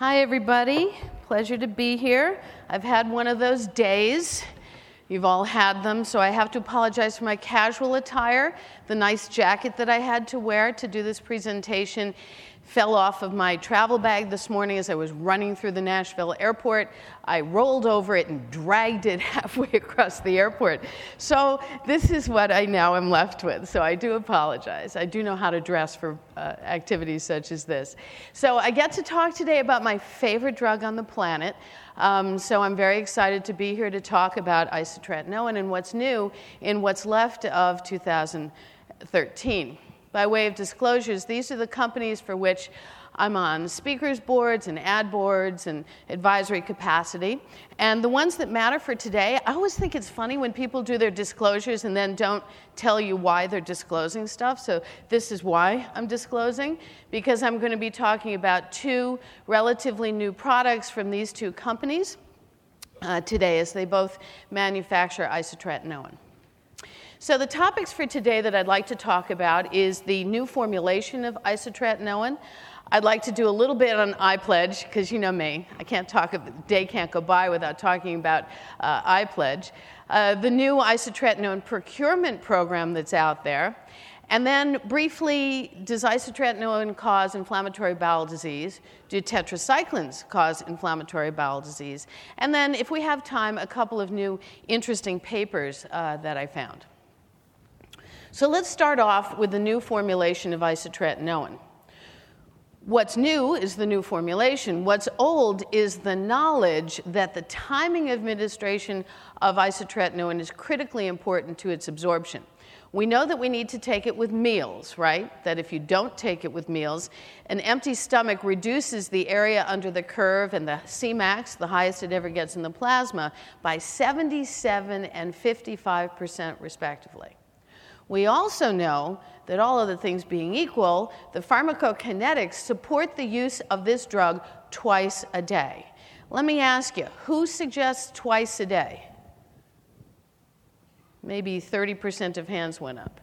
Hi, everybody. Pleasure to be here. I've had one of those days. You've all had them, so I have to apologize for my casual attire. The nice jacket that I had to wear to do this presentation fell off of my travel bag this morning as I was running through the Nashville airport. I rolled over it and dragged it halfway across the airport. So, this is what I now am left with. So, I do apologize. I do know how to dress for uh, activities such as this. So, I get to talk today about my favorite drug on the planet. Um, so, I'm very excited to be here to talk about isotretinoin and what's new in what's left of 2013. By way of disclosures, these are the companies for which I'm on speakers boards and ad boards and advisory capacity. And the ones that matter for today, I always think it's funny when people do their disclosures and then don't tell you why they're disclosing stuff. So this is why I'm disclosing, because I'm going to be talking about two relatively new products from these two companies uh, today, as they both manufacture isotretinoin. So, the topics for today that I'd like to talk about is the new formulation of isotretinoin. I'd like to do a little bit on iPledge, because you know me, I can't talk, day can't go by without talking about uh, iPledge. Uh, the new isotretinoin procurement program that's out there. And then, briefly, does isotretinoin cause inflammatory bowel disease? Do tetracyclines cause inflammatory bowel disease? And then, if we have time, a couple of new interesting papers uh, that I found. So let's start off with the new formulation of isotretinoin. What's new is the new formulation. What's old is the knowledge that the timing of administration of isotretinoin is critically important to its absorption. We know that we need to take it with meals, right? That if you don't take it with meals, an empty stomach reduces the area under the curve and the Cmax, the highest it ever gets in the plasma, by 77 and 55% respectively. We also know that all other things being equal, the pharmacokinetics support the use of this drug twice a day. Let me ask you, who suggests twice a day? Maybe 30% of hands went up.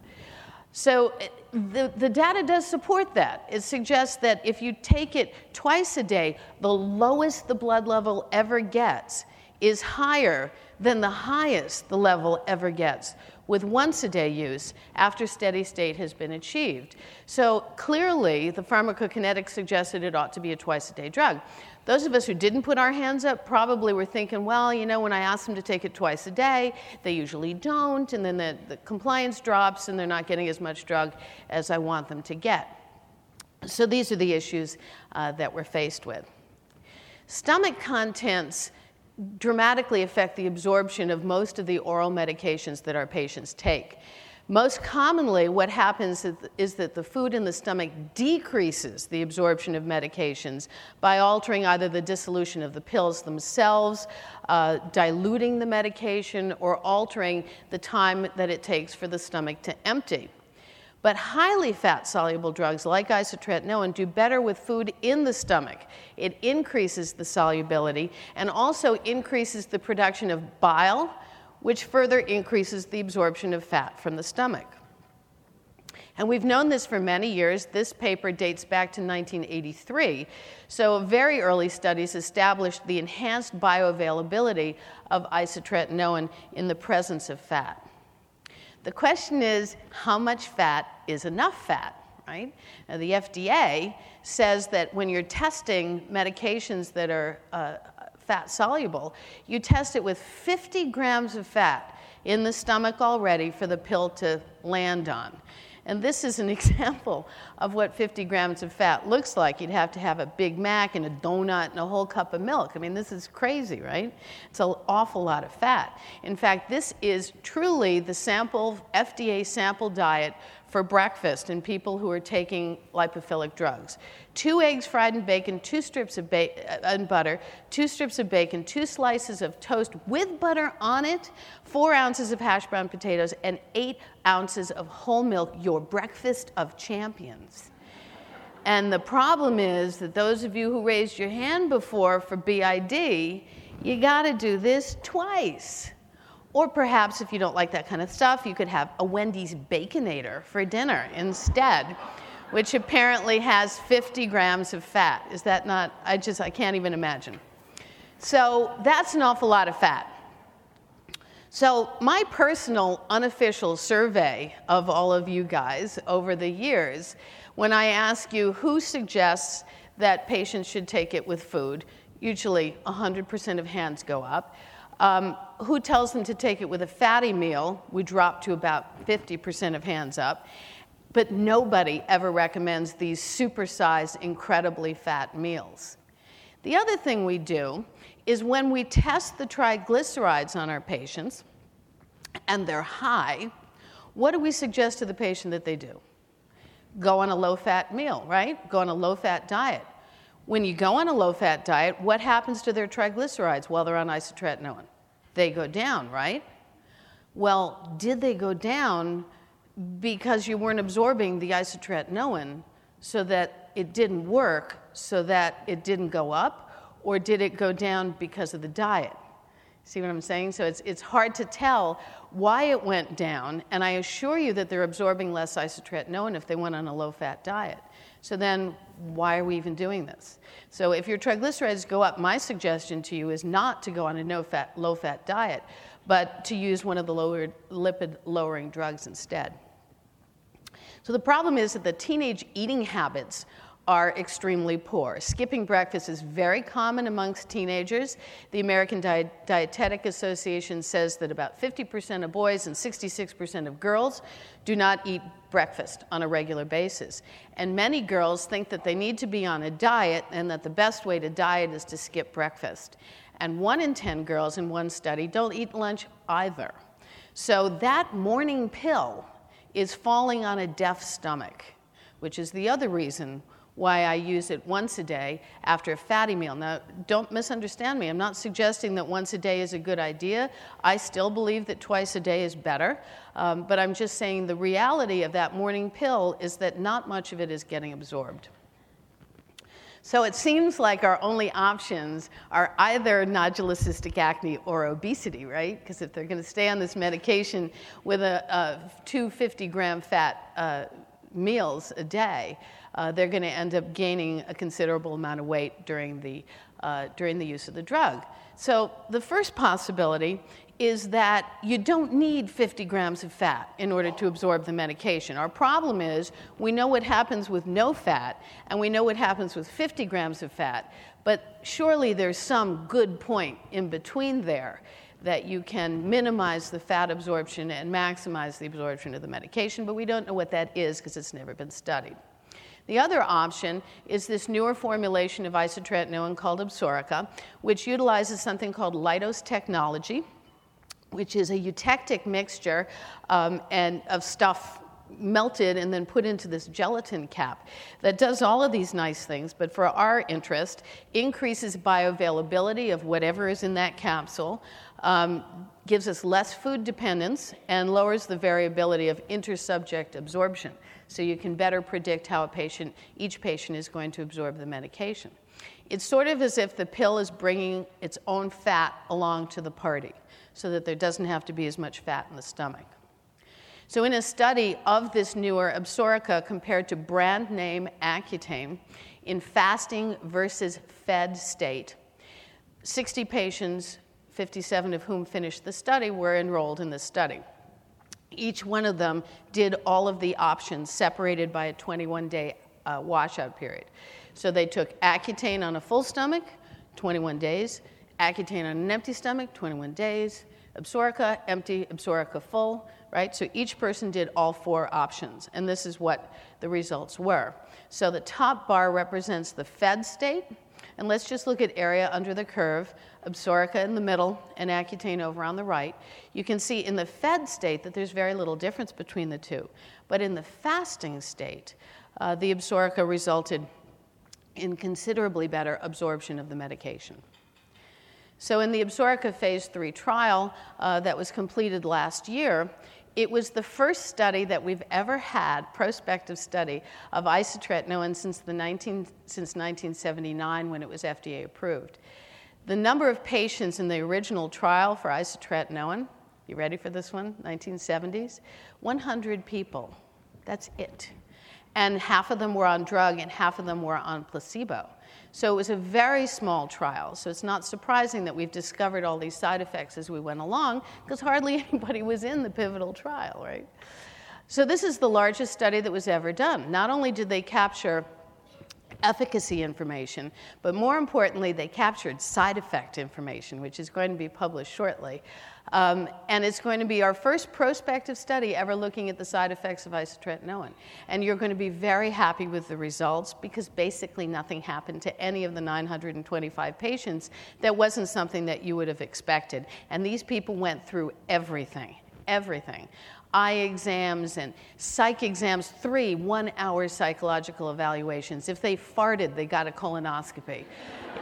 So the, the data does support that. It suggests that if you take it twice a day, the lowest the blood level ever gets is higher than the highest the level ever gets with once a day use after steady state has been achieved. So clearly, the pharmacokinetics suggested it ought to be a twice a day drug. Those of us who didn't put our hands up probably were thinking, well, you know, when I ask them to take it twice a day, they usually don't, and then the, the compliance drops and they're not getting as much drug as I want them to get. So these are the issues uh, that we're faced with. Stomach contents dramatically affect the absorption of most of the oral medications that our patients take. Most commonly, what happens is that the food in the stomach decreases the absorption of medications by altering either the dissolution of the pills themselves, uh, diluting the medication, or altering the time that it takes for the stomach to empty. But highly fat soluble drugs like isotretinoin do better with food in the stomach. It increases the solubility and also increases the production of bile, which further increases the absorption of fat from the stomach. And we've known this for many years. This paper dates back to 1983. So, very early studies established the enhanced bioavailability of isotretinoin in the presence of fat. The question is how much fat is enough fat, right? Now, the FDA says that when you're testing medications that are uh, fat soluble, you test it with 50 grams of fat in the stomach already for the pill to land on. And this is an example of what 50 grams of fat looks like. You'd have to have a Big Mac and a donut and a whole cup of milk. I mean, this is crazy, right? It's an awful lot of fat. In fact, this is truly the sample, FDA sample diet for breakfast in people who are taking lipophilic drugs. Two eggs fried in bacon, two strips of ba- uh, butter, two strips of bacon, two slices of toast with butter on it, four ounces of hash brown potatoes, and eight ounces of whole milk, your breakfast of champions. And the problem is that those of you who raised your hand before for BID, you got to do this twice. Or perhaps if you don't like that kind of stuff, you could have a Wendy's Baconator for dinner instead, which apparently has 50 grams of fat. Is that not? I just, I can't even imagine. So that's an awful lot of fat. So, my personal unofficial survey of all of you guys over the years, when I ask you who suggests that patients should take it with food, usually 100% of hands go up. Um, who tells them to take it with a fatty meal? We drop to about 50% of hands up. But nobody ever recommends these supersized, incredibly fat meals. The other thing we do is when we test the triglycerides on our patients and they're high, what do we suggest to the patient that they do? Go on a low fat meal, right? Go on a low fat diet. When you go on a low fat diet, what happens to their triglycerides while they're on isotretinoin? They go down, right? Well, did they go down because you weren't absorbing the isotretinoin so that it didn't work, so that it didn't go up, or did it go down because of the diet? See what I'm saying? So it's, it's hard to tell why it went down, and I assure you that they're absorbing less isotretinoin if they went on a low fat diet. So then, why are we even doing this? So if your triglycerides go up, my suggestion to you is not to go on a no fat, low fat diet, but to use one of the lipid lowering drugs instead. So the problem is that the teenage eating habits are extremely poor. Skipping breakfast is very common amongst teenagers. The American Dietetic Association says that about 50% of boys and 66% of girls do not eat breakfast on a regular basis. And many girls think that they need to be on a diet and that the best way to diet is to skip breakfast. And one in 10 girls in one study don't eat lunch either. So that morning pill is falling on a deaf stomach, which is the other reason why I use it once a day after a fatty meal. Now, don't misunderstand me. I'm not suggesting that once a day is a good idea. I still believe that twice a day is better. Um, but I'm just saying the reality of that morning pill is that not much of it is getting absorbed. So it seems like our only options are either nodular cystic acne or obesity, right? Because if they're going to stay on this medication with a, a two 50 gram fat uh, meals a day, uh, they're going to end up gaining a considerable amount of weight during the, uh, during the use of the drug. So, the first possibility is that you don't need 50 grams of fat in order to absorb the medication. Our problem is we know what happens with no fat, and we know what happens with 50 grams of fat, but surely there's some good point in between there that you can minimize the fat absorption and maximize the absorption of the medication, but we don't know what that is because it's never been studied. The other option is this newer formulation of isotretinoin called Absorica, which utilizes something called Lidose technology, which is a eutectic mixture um, and of stuff melted and then put into this gelatin cap that does all of these nice things, but for our interest, increases bioavailability of whatever is in that capsule, um, gives us less food dependence, and lowers the variability of intersubject absorption so you can better predict how a patient, each patient is going to absorb the medication. It's sort of as if the pill is bringing its own fat along to the party so that there doesn't have to be as much fat in the stomach. So, in a study of this newer Absorica compared to brand name Accutane in fasting versus fed state, 60 patients, 57 of whom finished the study, were enrolled in this study. Each one of them did all of the options separated by a 21 day uh, washout period. So they took Accutane on a full stomach, 21 days, Accutane on an empty stomach, 21 days, Absorica, empty, Absorica full, right? So each person did all four options, and this is what the results were. So the top bar represents the fed state, and let's just look at area under the curve, Absorica in the middle and Accutane over on the right. You can see in the fed state that there's very little difference between the two. But in the fasting state, uh, the Absorica resulted in considerably better absorption of the medication. So, in the Absorica phase 3 trial uh, that was completed last year, it was the first study that we've ever had, prospective study, of isotretinoin since, the 19, since 1979 when it was FDA approved. The number of patients in the original trial for isotretinoin, you ready for this one? 1970s? 100 people. That's it. and half of them were on drug and half of them were on placebo. So it was a very small trial. So it's not surprising that we've discovered all these side effects as we went along because hardly anybody was in the pivotal trial, right? So this is the largest study that was ever done. Not only did they capture efficacy information, but more importantly, they captured side effect information, which is going to be published shortly. Um, and it's going to be our first prospective study ever looking at the side effects of isotretinoin. And you're going to be very happy with the results because basically nothing happened to any of the 925 patients that wasn't something that you would have expected. And these people went through everything, everything eye exams and psych exams, three one hour psychological evaluations. If they farted, they got a colonoscopy.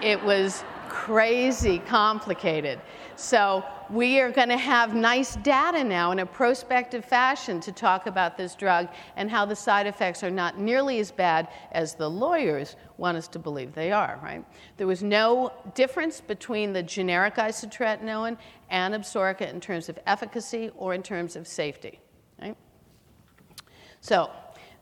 It was crazy complicated. So, we are going to have nice data now in a prospective fashion to talk about this drug and how the side effects are not nearly as bad as the lawyers want us to believe they are, right? There was no difference between the generic isotretinoin and Absorica in terms of efficacy or in terms of safety, right? So,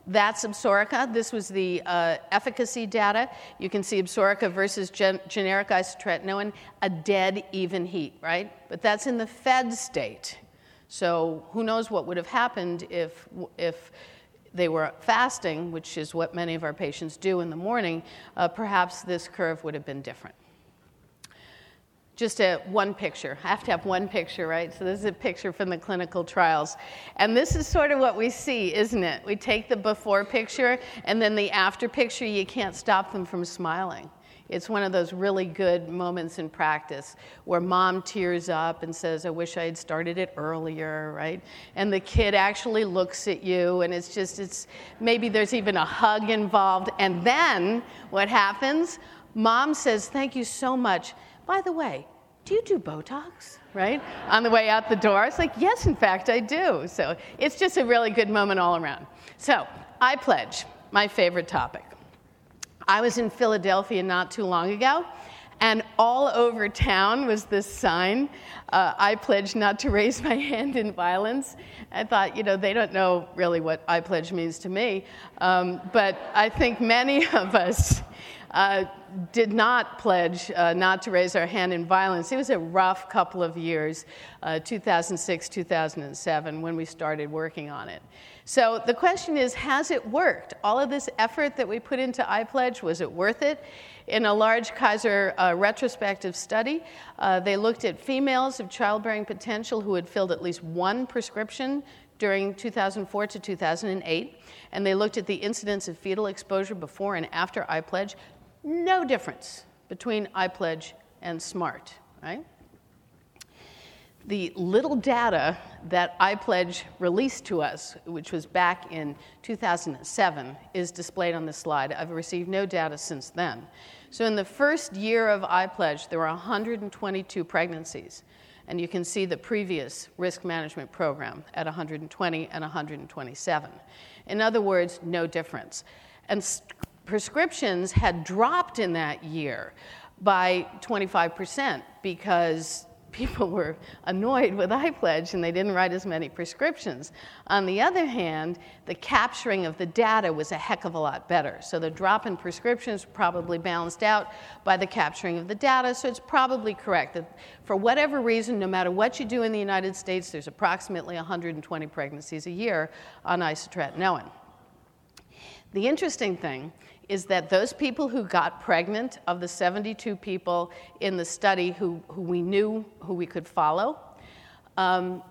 that's Absorica. This was the uh, efficacy data. You can see Absorica versus gen- generic isotretinoin, a dead even heat, right? But that's in the fed state. So who knows what would have happened if, if they were fasting, which is what many of our patients do in the morning, uh, perhaps this curve would have been different just a one picture. I have to have one picture, right? So this is a picture from the clinical trials. And this is sort of what we see, isn't it? We take the before picture and then the after picture, you can't stop them from smiling. It's one of those really good moments in practice where mom tears up and says, I wish I had started it earlier, right? And the kid actually looks at you, and it's just, it's maybe there's even a hug involved. And then what happens? Mom says, Thank you so much by the way, do you do Botox? Right? On the way out the door. It's like, yes, in fact, I do. So it's just a really good moment all around. So, iPledge, my favorite topic. I was in Philadelphia not too long ago, and all over town was this sign uh, I pledge not to raise my hand in violence. I thought, you know, they don't know really what iPledge means to me, um, but I think many of us uh, did not pledge uh, not to raise our hand in violence. It was a rough couple of years, uh, 2006, 2007, when we started working on it. So the question is has it worked? All of this effort that we put into iPledge, was it worth it? In a large Kaiser uh, retrospective study, uh, they looked at females of childbearing potential who had filled at least one prescription during 2004 to 2008, and they looked at the incidence of fetal exposure before and after iPledge no difference between iPledge and SMART, right? The little data that iPledge released to us, which was back in 2007, is displayed on this slide. I've received no data since then. So, in the first year of iPledge, there were 122 pregnancies. And you can see the previous risk management program at 120 and 127. In other words, no difference. And prescriptions had dropped in that year by 25% because people were annoyed with iPledge and they didn't write as many prescriptions. On the other hand, the capturing of the data was a heck of a lot better. So the drop in prescriptions probably balanced out by the capturing of the data. So it's probably correct that for whatever reason, no matter what you do in the United States, there's approximately 120 pregnancies a year on isotretinoin. The interesting thing is that those people who got pregnant, of the 72 people in the study who, who we knew who we could follow, um,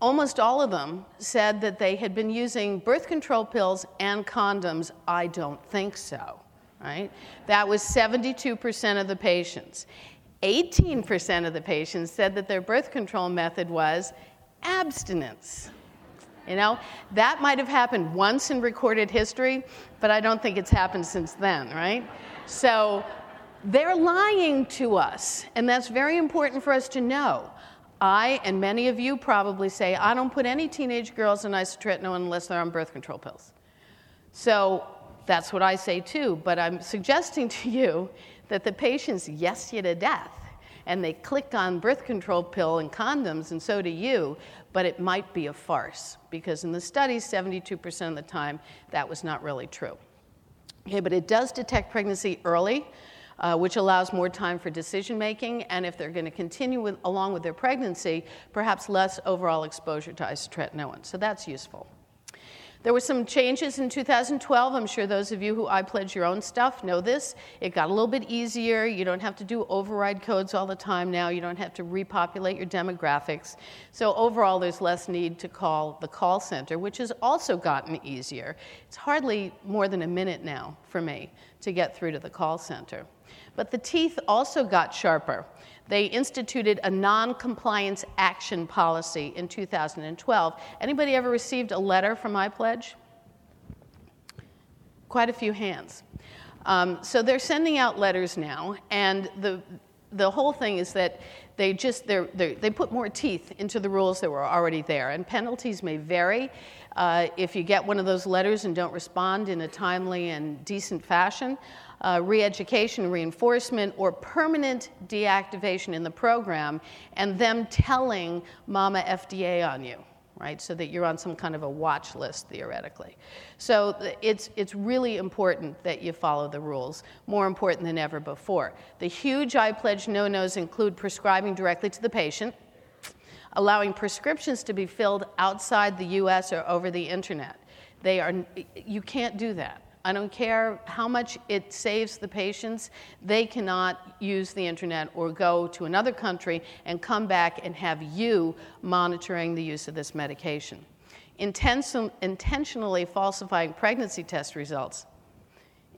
almost all of them said that they had been using birth control pills and condoms. I don't think so, right? That was 72% of the patients. 18% of the patients said that their birth control method was abstinence. You know, that might have happened once in recorded history, but I don't think it's happened since then, right? So they're lying to us, and that's very important for us to know. I and many of you probably say, I don't put any teenage girls on isotretinoin unless they're on birth control pills. So that's what I say too, but I'm suggesting to you that the patients yes you to death and they click on birth control pill and condoms, and so do you, but it might be a farce because in the studies, 72% of the time, that was not really true. Okay, but it does detect pregnancy early. Uh, which allows more time for decision making, and if they're going to continue with, along with their pregnancy, perhaps less overall exposure to isotretinoin. So that's useful. There were some changes in 2012. I'm sure those of you who iPledge your own stuff know this. It got a little bit easier. You don't have to do override codes all the time now. You don't have to repopulate your demographics. So overall, there's less need to call the call center, which has also gotten easier. It's hardly more than a minute now for me to get through to the call center. But the teeth also got sharper. They instituted a non-compliance action policy in 2012. Anybody ever received a letter from iPledge? Quite a few hands. Um, so they're sending out letters now, and the the whole thing is that they just they're, they're, they put more teeth into the rules that were already there, and penalties may vary. Uh, if you get one of those letters and don't respond in a timely and decent fashion, uh, re education, reinforcement, or permanent deactivation in the program, and them telling Mama FDA on you. Right, so that you're on some kind of a watch list theoretically. So it's, it's really important that you follow the rules, more important than ever before. The huge iPledge no nos include prescribing directly to the patient, allowing prescriptions to be filled outside the US or over the internet. They are, you can't do that. I don't care how much it saves the patients, they cannot use the internet or go to another country and come back and have you monitoring the use of this medication. Intention, intentionally falsifying pregnancy test results,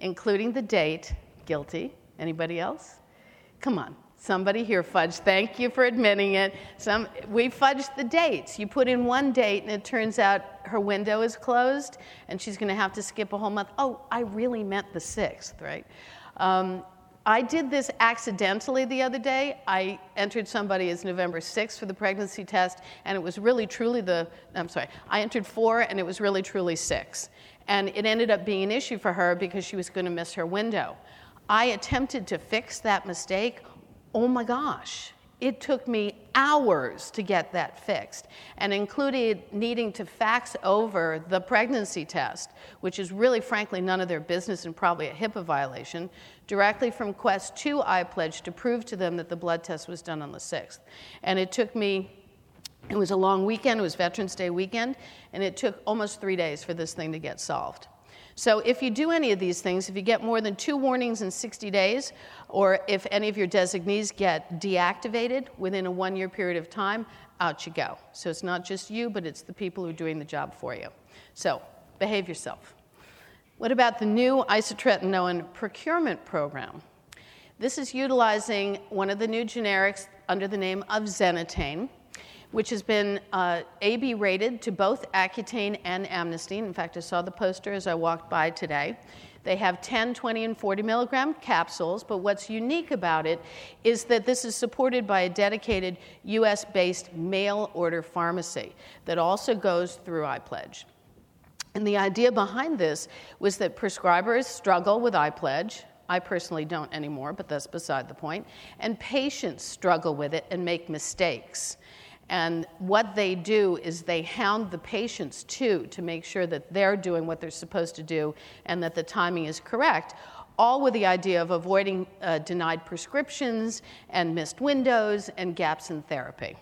including the date, guilty. Anybody else? Come on. Somebody here fudged. Thank you for admitting it. Some, we fudged the dates. You put in one date, and it turns out her window is closed, and she's going to have to skip a whole month. Oh, I really meant the 6th, right? Um, I did this accidentally the other day. I entered somebody as November 6th for the pregnancy test, and it was really truly the, I'm sorry, I entered 4, and it was really truly 6. And it ended up being an issue for her because she was going to miss her window. I attempted to fix that mistake oh my gosh, it took me hours to get that fixed and included needing to fax over the pregnancy test, which is really, frankly, none of their business and probably a HIPAA violation, directly from Quest to iPledge to prove to them that the blood test was done on the 6th. And it took me, it was a long weekend, it was Veterans Day weekend, and it took almost three days for this thing to get solved. So if you do any of these things, if you get more than two warnings in 60 days, or if any of your designees get deactivated within a one year period of time, out you go. So it's not just you, but it's the people who are doing the job for you. So behave yourself. What about the new isotretinoin procurement program? This is utilizing one of the new generics under the name of Zenatane which has been uh, AB rated to both Accutane and Amnesteem. In fact, I saw the poster as I walked by today. They have 10, 20, and 40 milligram capsules, but what's unique about it is that this is supported by a dedicated US based mail order pharmacy that also goes through iPledge. And the idea behind this was that prescribers struggle with iPledge. I personally don't anymore, but that's beside the point. And patients struggle with it and make mistakes. And what they do is they hound the patients too to make sure that they're doing what they're supposed to do and that the timing is correct, all with the idea of avoiding uh, denied prescriptions and missed windows and gaps in therapy.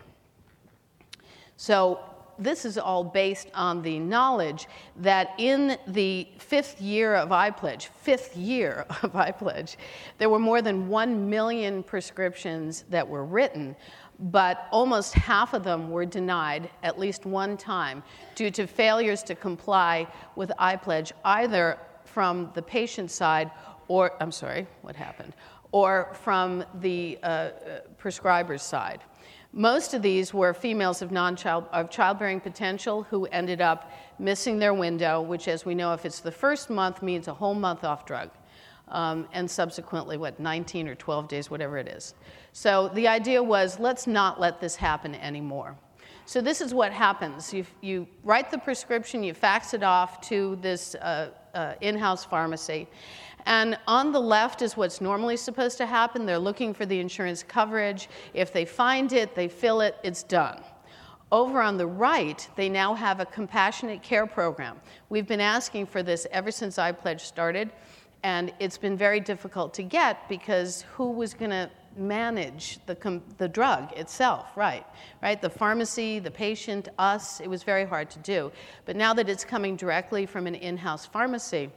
So, this is all based on the knowledge that in the fifth year of iPledge, fifth year of iPledge, there were more than 1 million prescriptions that were written but almost half of them were denied at least one time due to failures to comply with iPledge, either from the patient side or, I'm sorry, what happened, or from the uh, prescriber's side. Most of these were females of, non-child, of childbearing potential who ended up missing their window, which, as we know, if it's the first month, means a whole month off drug um, and subsequently, what, 19 or 12 days, whatever it is. So the idea was let's not let this happen anymore. So this is what happens. You, you write the prescription, you fax it off to this uh, uh, in-house pharmacy, And on the left is what's normally supposed to happen. They're looking for the insurance coverage. If they find it, they fill it, it's done. Over on the right, they now have a compassionate care program. We've been asking for this ever since iPledge started, and it's been very difficult to get because who was going to manage the, com- the drug itself, right? Right? The pharmacy, the patient, us, it was very hard to do. But now that it's coming directly from an in house pharmacy,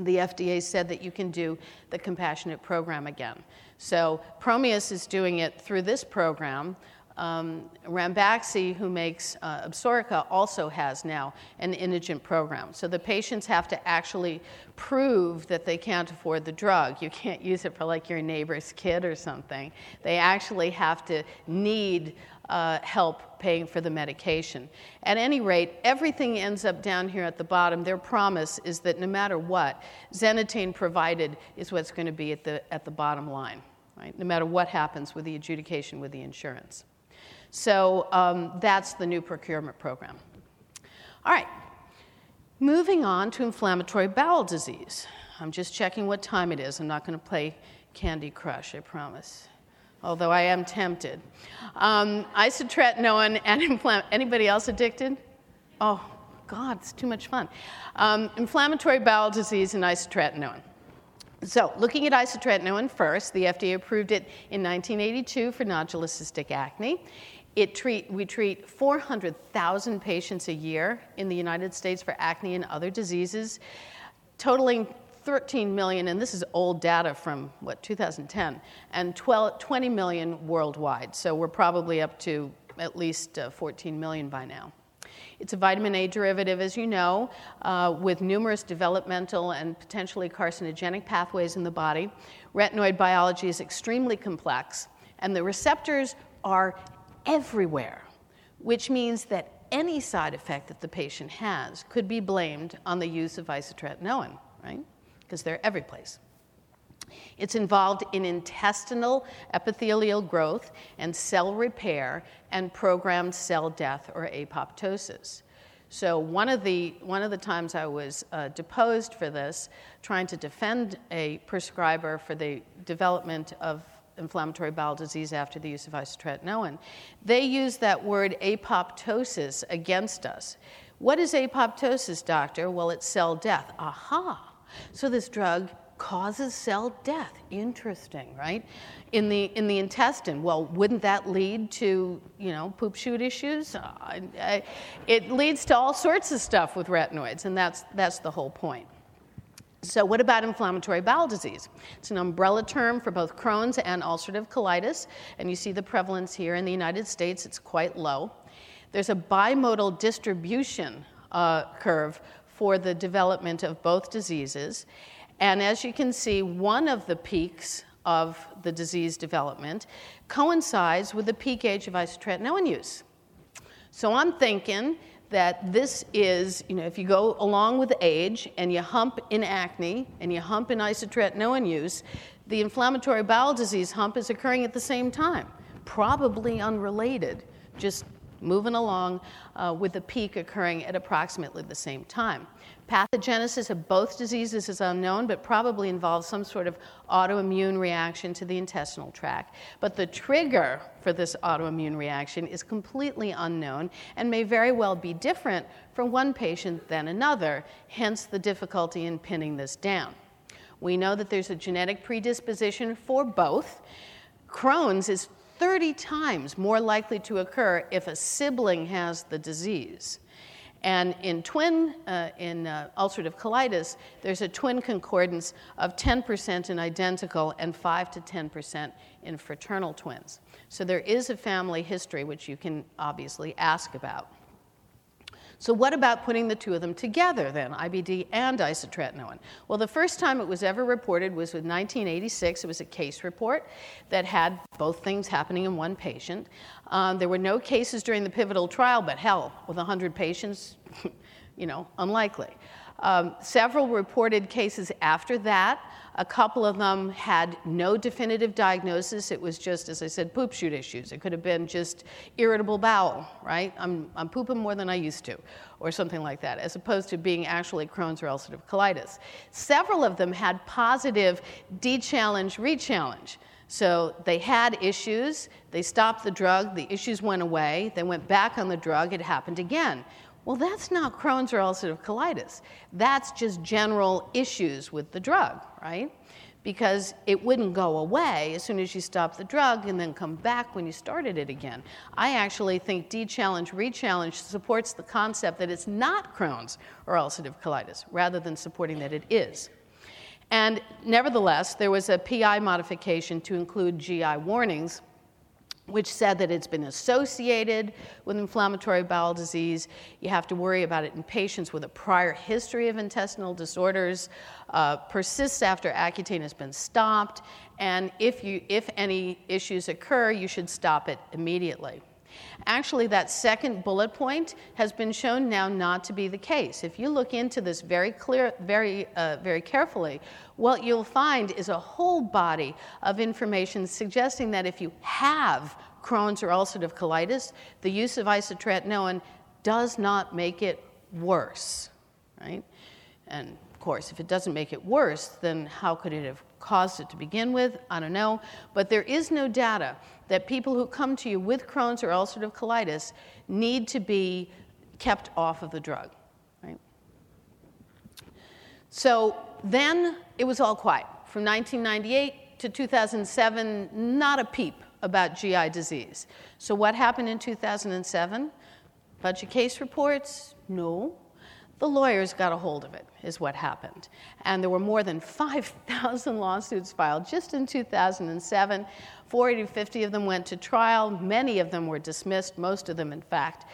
the FDA said that you can do the compassionate program again. So Promius is doing it through this program. Um, Ranbaxy, who makes uh, Absorica, also has now an indigent program. So the patients have to actually prove that they can't afford the drug. You can't use it for like your neighbor's kid or something. They actually have to need uh, help paying for the medication. At any rate, everything ends up down here at the bottom. Their promise is that no matter what, Zenatane provided is what's going to be at the, at the bottom line, right? No matter what happens with the adjudication with the insurance. So um, that's the new procurement program. All right, moving on to inflammatory bowel disease. I'm just checking what time it is. I'm not going to play Candy Crush, I promise. Although I am tempted. Um, isotretinoin and inflammatory. Anybody else addicted? Oh, God, it's too much fun. Um, inflammatory bowel disease and isotretinoin. So, looking at isotretinoin first, the FDA approved it in 1982 for nodular cystic acne. Treat, we treat 400,000 patients a year in the United States for acne and other diseases, totaling 13 million, and this is old data from what 2010, and 12, 20 million worldwide. So we're probably up to at least uh, 14 million by now. It's a vitamin A derivative, as you know, uh, with numerous developmental and potentially carcinogenic pathways in the body. Retinoid biology is extremely complex, and the receptors are everywhere, which means that any side effect that the patient has could be blamed on the use of isotretinoin, right? Because they're every place. It's involved in intestinal epithelial growth and cell repair and programmed cell death or apoptosis. So one of the one of the times I was uh, deposed for this, trying to defend a prescriber for the development of inflammatory bowel disease after the use of isotretinoin, they use that word apoptosis against us. What is apoptosis, doctor? Well, it's cell death. Aha. So this drug causes cell death. Interesting, right? In the in the intestine. Well, wouldn't that lead to you know poop shoot issues? Uh, I, it leads to all sorts of stuff with retinoids, and that's that's the whole point. So, what about inflammatory bowel disease? It's an umbrella term for both Crohn's and ulcerative colitis, and you see the prevalence here in the United States, it's quite low. There's a bimodal distribution uh, curve for the development of both diseases, and as you can see, one of the peaks of the disease development coincides with the peak age of isotretinoin use. So, I'm thinking that this is, you know, if you go along with age and you hump in acne and you hump in isotretinoin use, the inflammatory bowel disease hump is occurring at the same time, probably unrelated, just moving along uh, with the peak occurring at approximately the same time. Pathogenesis of both diseases is unknown, but probably involves some sort of autoimmune reaction to the intestinal tract. But the trigger for this autoimmune reaction is completely unknown and may very well be different from one patient than another, hence the difficulty in pinning this down. We know that there's a genetic predisposition for both. Crohn's is 30 times more likely to occur if a sibling has the disease. And in twin, uh, in uh, ulcerative colitis, there's a twin concordance of 10% in identical and 5 to 10% in fraternal twins. So there is a family history which you can obviously ask about. So, what about putting the two of them together then, IBD and isotretinoin? Well, the first time it was ever reported was in 1986. It was a case report that had both things happening in one patient. Um, there were no cases during the pivotal trial, but hell, with 100 patients, you know, unlikely. Um, several reported cases after that. A couple of them had no definitive diagnosis. It was just, as I said, poop shoot issues. It could have been just irritable bowel, right? I'm, I'm pooping more than I used to, or something like that, as opposed to being actually Crohn's or ulcerative colitis. Several of them had positive dechallenge, re challenge. So they had issues, they stopped the drug, the issues went away, they went back on the drug, it happened again. Well, that's not Crohn's or ulcerative colitis. That's just general issues with the drug, right? Because it wouldn't go away as soon as you stop the drug and then come back when you started it again. I actually think dechallenge, re challenge supports the concept that it's not Crohn's or ulcerative colitis rather than supporting that it is. And nevertheless, there was a PI modification to include GI warnings, which said that it's been associated with inflammatory bowel disease. You have to worry about it in patients with a prior history of intestinal disorders, uh, persists after Accutane has been stopped, and if, you, if any issues occur, you should stop it immediately. Actually, that second bullet point has been shown now not to be the case. If you look into this very clear, very, uh, very carefully, what you'll find is a whole body of information suggesting that if you have Crohn's or ulcerative colitis, the use of isotretinoin does not make it worse, right? And of course, if it doesn't make it worse, then how could it have caused it to begin with? I don't know. But there is no data that people who come to you with Crohn's or ulcerative colitis need to be kept off of the drug, right? So then it was all quiet. From 1998 to 2007, not a peep about GI disease. So what happened in 2007? Bunch of case reports? No. The lawyers got a hold of it, is what happened. And there were more than 5,000 lawsuits filed just in 2007. 40 to 50 of them went to trial. Many of them were dismissed, most of them, in fact.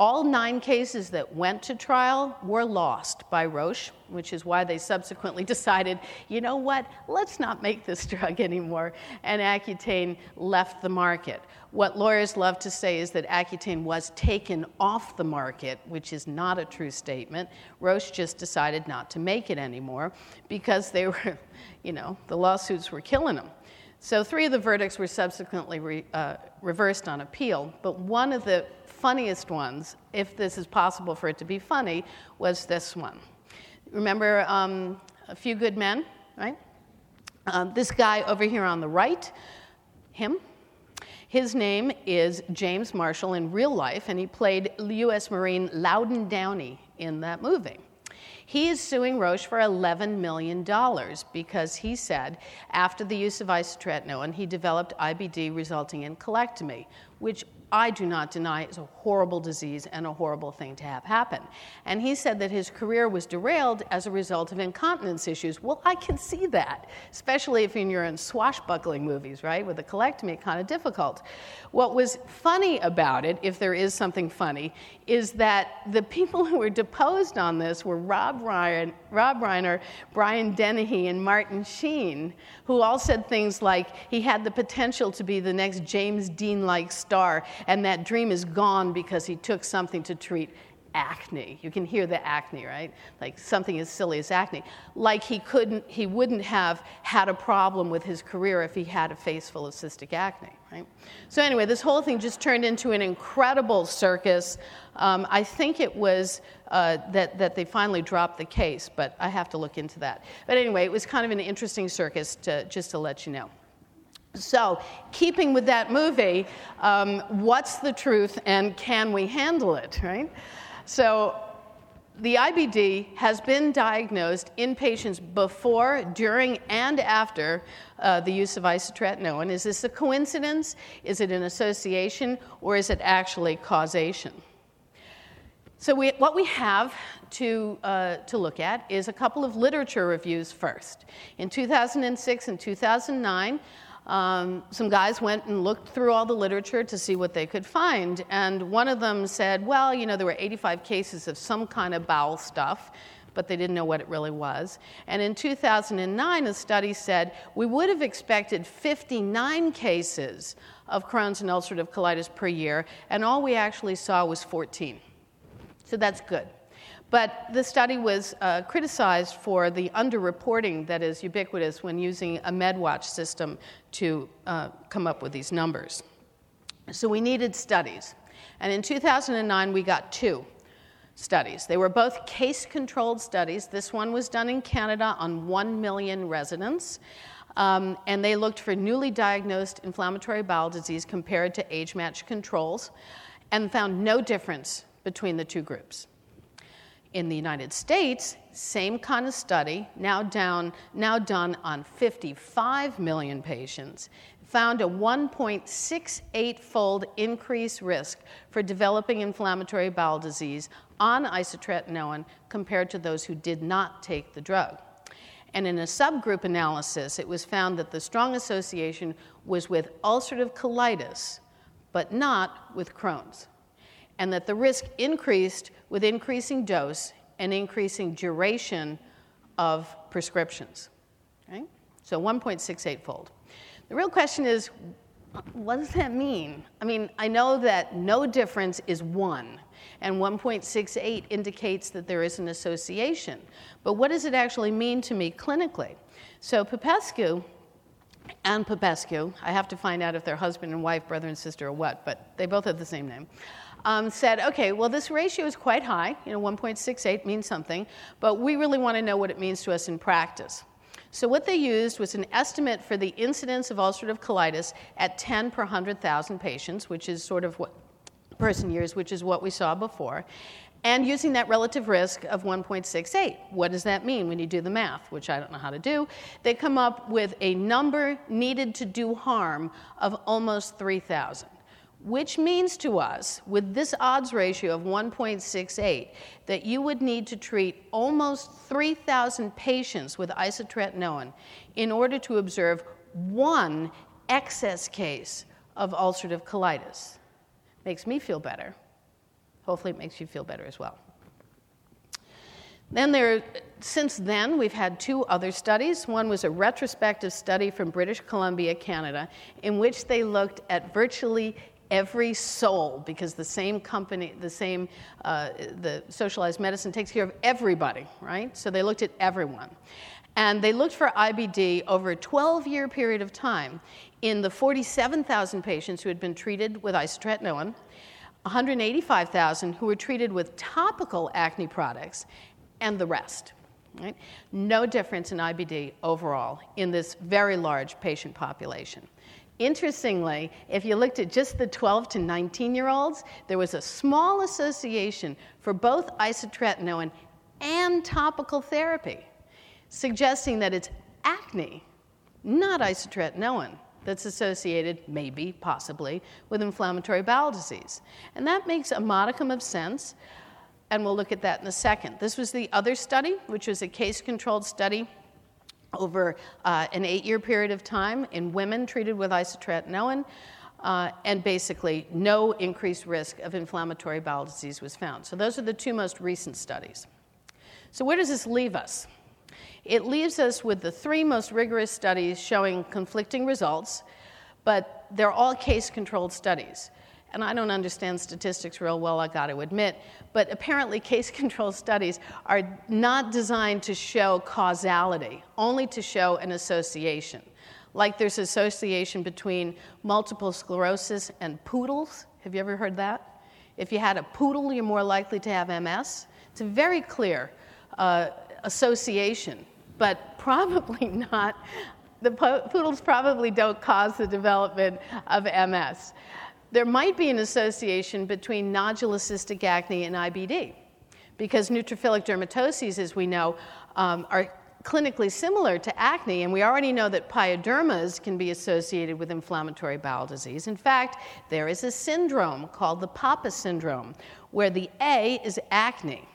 All nine cases that went to trial were lost by Roche, which is why they subsequently decided, you know what, let's not make this drug anymore, and Accutane left the market. What lawyers love to say is that Accutane was taken off the market, which is not a true statement. Roche just decided not to make it anymore because they were, you know, the lawsuits were killing them. So three of the verdicts were subsequently re, uh, reversed on appeal, but one of the funniest ones, if this is possible for it to be funny, was this one. Remember um, A Few Good Men, right? Uh, this guy over here on the right, him, his name is James Marshall in real life, and he played U.S. Marine Louden Downey in that movie. He is suing Roche for $11 million because he said after the use of isotretinoin, he developed IBD resulting in colectomy, which I do not deny is a horrible disease and a horrible thing to have happen. And he said that his career was derailed as a result of incontinence issues. Well, I can see that, especially if you're in swashbuckling movies, right? With a colectomy, kind of difficult. What was funny about it, if there is something funny, is that the people who were deposed on this were Rob, Ryan, Rob Reiner, Brian Dennehy, and Martin Sheen, who all said things like he had the potential to be the next James Dean like star and that dream is gone because he took something to treat acne. You can hear the acne, right? Like something as silly as acne. Like he couldn't, he wouldn't have had a problem with his career if he had a face full of cystic acne, right? So anyway, this whole thing just turned into an incredible circus. Um, I think it was uh, that, that they finally dropped the case, but I have to look into that. But anyway, it was kind of an interesting circus to, just to let you know. So, keeping with that movie, um, what's the truth and can we handle it, right? So, the IBD has been diagnosed in patients before, during, and after uh, the use of isotretinoin. Is this a coincidence? Is it an association? Or is it actually causation? So, we, what we have to, uh, to look at is a couple of literature reviews first. In 2006 and 2009, um, some guys went and looked through all the literature to see what they could find. And one of them said, well, you know, there were 85 cases of some kind of bowel stuff, but they didn't know what it really was. And in 2009, a study said we would have expected 59 cases of Crohn's and ulcerative colitis per year, and all we actually saw was 14. So that's good. But the study was uh, criticized for the underreporting that is ubiquitous when using a MedWatch system to uh, come up with these numbers. So we needed studies. And in 2009, we got two studies. They were both case controlled studies. This one was done in Canada on 1 million residents. Um, and they looked for newly diagnosed inflammatory bowel disease compared to age matched controls and found no difference between the two groups. In the United States, same kind of study, now, down, now done on 55 million patients, found a 1.68 fold increased risk for developing inflammatory bowel disease on isotretinoin compared to those who did not take the drug. And in a subgroup analysis, it was found that the strong association was with ulcerative colitis, but not with Crohn's, and that the risk increased with increasing dose and increasing duration of prescriptions. So 1.68 fold. The real question is what does that mean? I mean, I know that no difference is one, and 1.68 indicates that there is an association. But what does it actually mean to me clinically? So, Popescu and Popescu, I have to find out if they're husband and wife, brother and sister, or what, but they both have the same name, um, said, okay, well, this ratio is quite high, you know, 1.68 means something, but we really want to know what it means to us in practice. So, what they used was an estimate for the incidence of ulcerative colitis at 10 per 100,000 patients, which is sort of what person years, which is what we saw before, and using that relative risk of 1.68. What does that mean when you do the math, which I don't know how to do? They come up with a number needed to do harm of almost 3,000 which means to us, with this odds ratio of 1.68, that you would need to treat almost 3,000 patients with isotretinoin in order to observe one excess case of ulcerative colitis. Makes me feel better. Hopefully, it makes you feel better as well. Then there, since then, we've had two other studies. One was a retrospective study from British Columbia, Canada, in which they looked at virtually every soul because the same company, the same, uh, the socialized medicine takes care of everybody, right? So they looked at everyone. And they looked for IBD over a 12 year period of time in the 47,000 patients who had been treated with isotretinoin, 185,000 who were treated with topical acne products, and the rest. Right? No difference in IBD overall in this very large patient population. Interestingly, if you looked at just the 12 to 19 year olds, there was a small association for both isotretinoin and topical therapy, suggesting that it's acne, not isotretinoin, that's associated, maybe, possibly, with inflammatory bowel disease. And that makes a modicum of sense, and we'll look at that in a second. This was the other study, which was a case controlled study over uh, an eight year period of time in women treated with isotretinoin. Uh, and basically, no increased risk of inflammatory bowel disease was found. So, those are the two most recent studies. So, where does this leave us? It leaves us with the three most rigorous studies showing conflicting results, but they're all case controlled studies and I don't understand statistics real well, I got to admit, but apparently case control studies are not designed to show causality, only to show an association. Like there's association between multiple sclerosis and poodles. Have you ever heard that? If you had a poodle, you're more likely to have MS. It's a very clear uh, association, but probably not. The poodles probably don't cause the development of MS there might be an association between nodular cystic acne and IBD because neutrophilic dermatoses, as we know, um, are clinically similar to acne, and we already know that pyodermas can be associated with inflammatory bowel disease. In fact, there is a syndrome called the PAPA syndrome, where the A is acne.